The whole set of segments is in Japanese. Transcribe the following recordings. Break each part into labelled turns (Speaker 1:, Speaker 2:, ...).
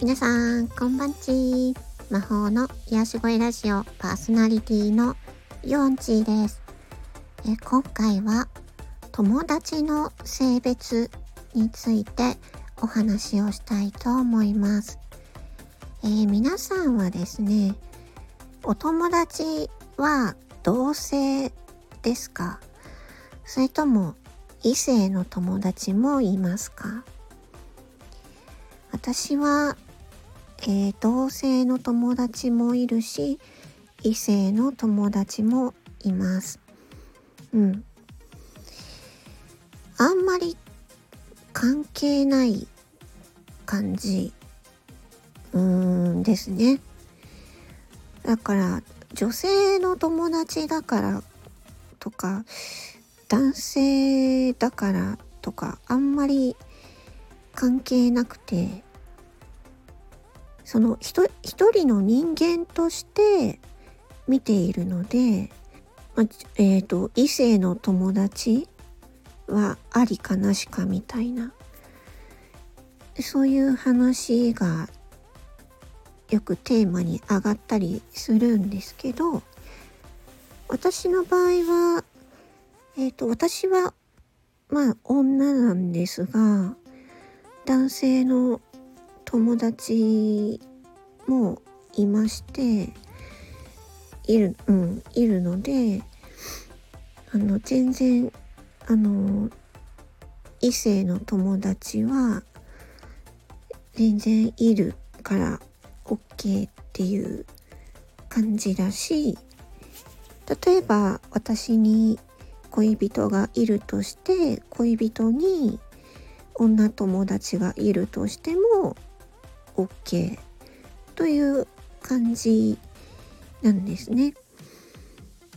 Speaker 1: 皆さん、こんばんち魔法の癒し声ラジオパーソナリティのヨンチーです。え今回は友達の性別についてお話をしたいと思います。えー、皆さんはですね、お友達は同性ですか？それとも異性の友達もいますか？私は、えー、同性の友達もいるし異性の友達もいます。うん。あんまり関係ない感じうーんですね。だから女性の友達だからとか男性だからとかあんまり関係なくてその一人の人間として見ているので、まえーと異性の友達はありかなしかみたいな。そういう話がよくテーマに上がったりするんですけど私の場合はえっ、ー、と私はまあ女なんですが男性の友達もいましているうんいるのであの全然あの異性の友達は全然いるから OK っていう感じだし例えば私に恋人がいるとして恋人に女友達がいるとしても OK という感じなんですね。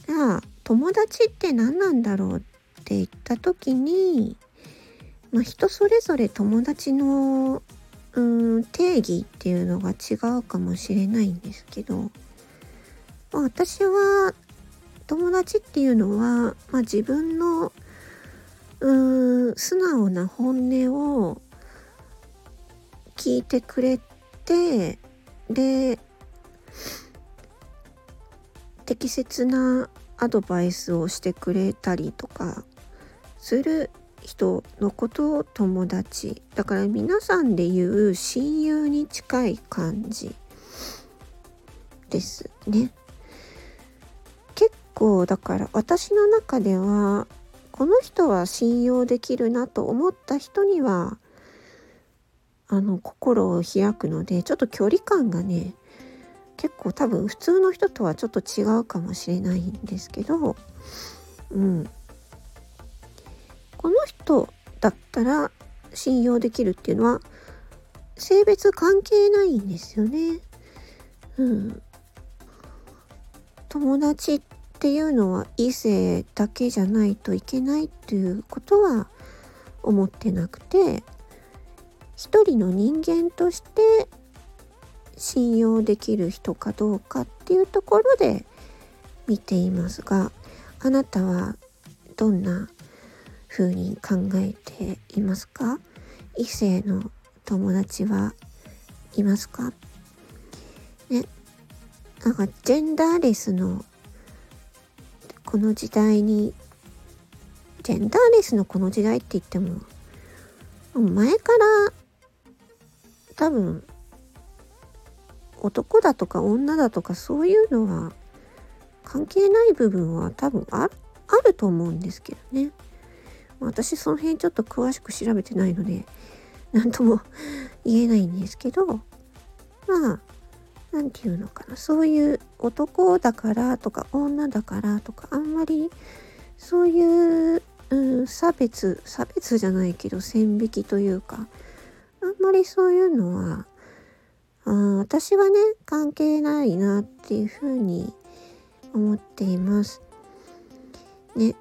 Speaker 1: じゃあ友達って何なんだろうって言った時に、まあ、人それぞれ友達のうん定義っていうのが違うかもしれないんですけど、まあ、私は友達っていうのは、まあ、自分のうん素直な本音を聞いてくれてで適切なアドバイスをしてくれたりとかする人のことを友達。だから皆さんで言う親友に近い感じですね。結構だから私の中ではこの人は信用できるなと思った人にはあの心を開くのでちょっと距離感がね結構多分普通の人とはちょっと違うかもしれないんですけどうんこの人だったら信用できるっていうのは性別関係ないんですよね。うん。友達っていうのは異性だけじゃないといけないっていうことは思ってなくて一人の人間として信用できる人かどうかっていうところで見ていますがあなたはどんな風に考えていますか？異性の友達はいますか？ねなんかジェンダーレスのこの時代にジェンダーレスのこの時代って言っても前から多分男だとか女だとかそういうのは関係ない部分は多分あると思うんですけどね。私その辺ちょっと詳しく調べてないので何とも言えないんですけどまあ何て言うのかなそういう男だからとか女だからとかあんまりそういう、うん、差別差別じゃないけど線引きというかんまりそういうのはあ私はね関係ないなっていうふうに思っています。ね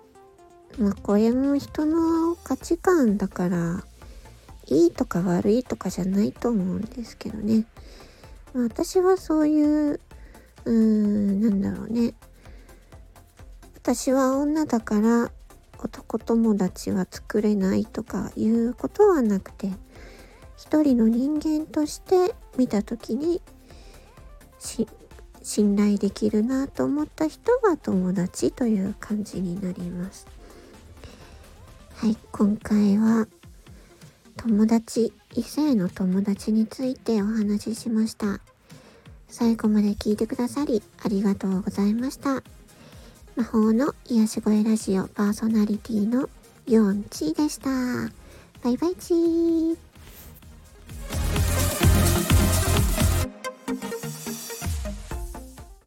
Speaker 1: まあこれも人の価値観だからいいとか悪いとかじゃないと思うんですけどね、まあ、私はそういううーんなんだろうね私は女だから男友達は作れないとかいうことはなくて一人の人間として見た時に信頼できるなと思った人が友達という感じになります。はい、今回は友達、異性の友達についてお話ししました。最後まで聞いてくださりありがとうございました。魔法の癒し声ラジオパーソナリティのヨンチーでした。バイバイチー。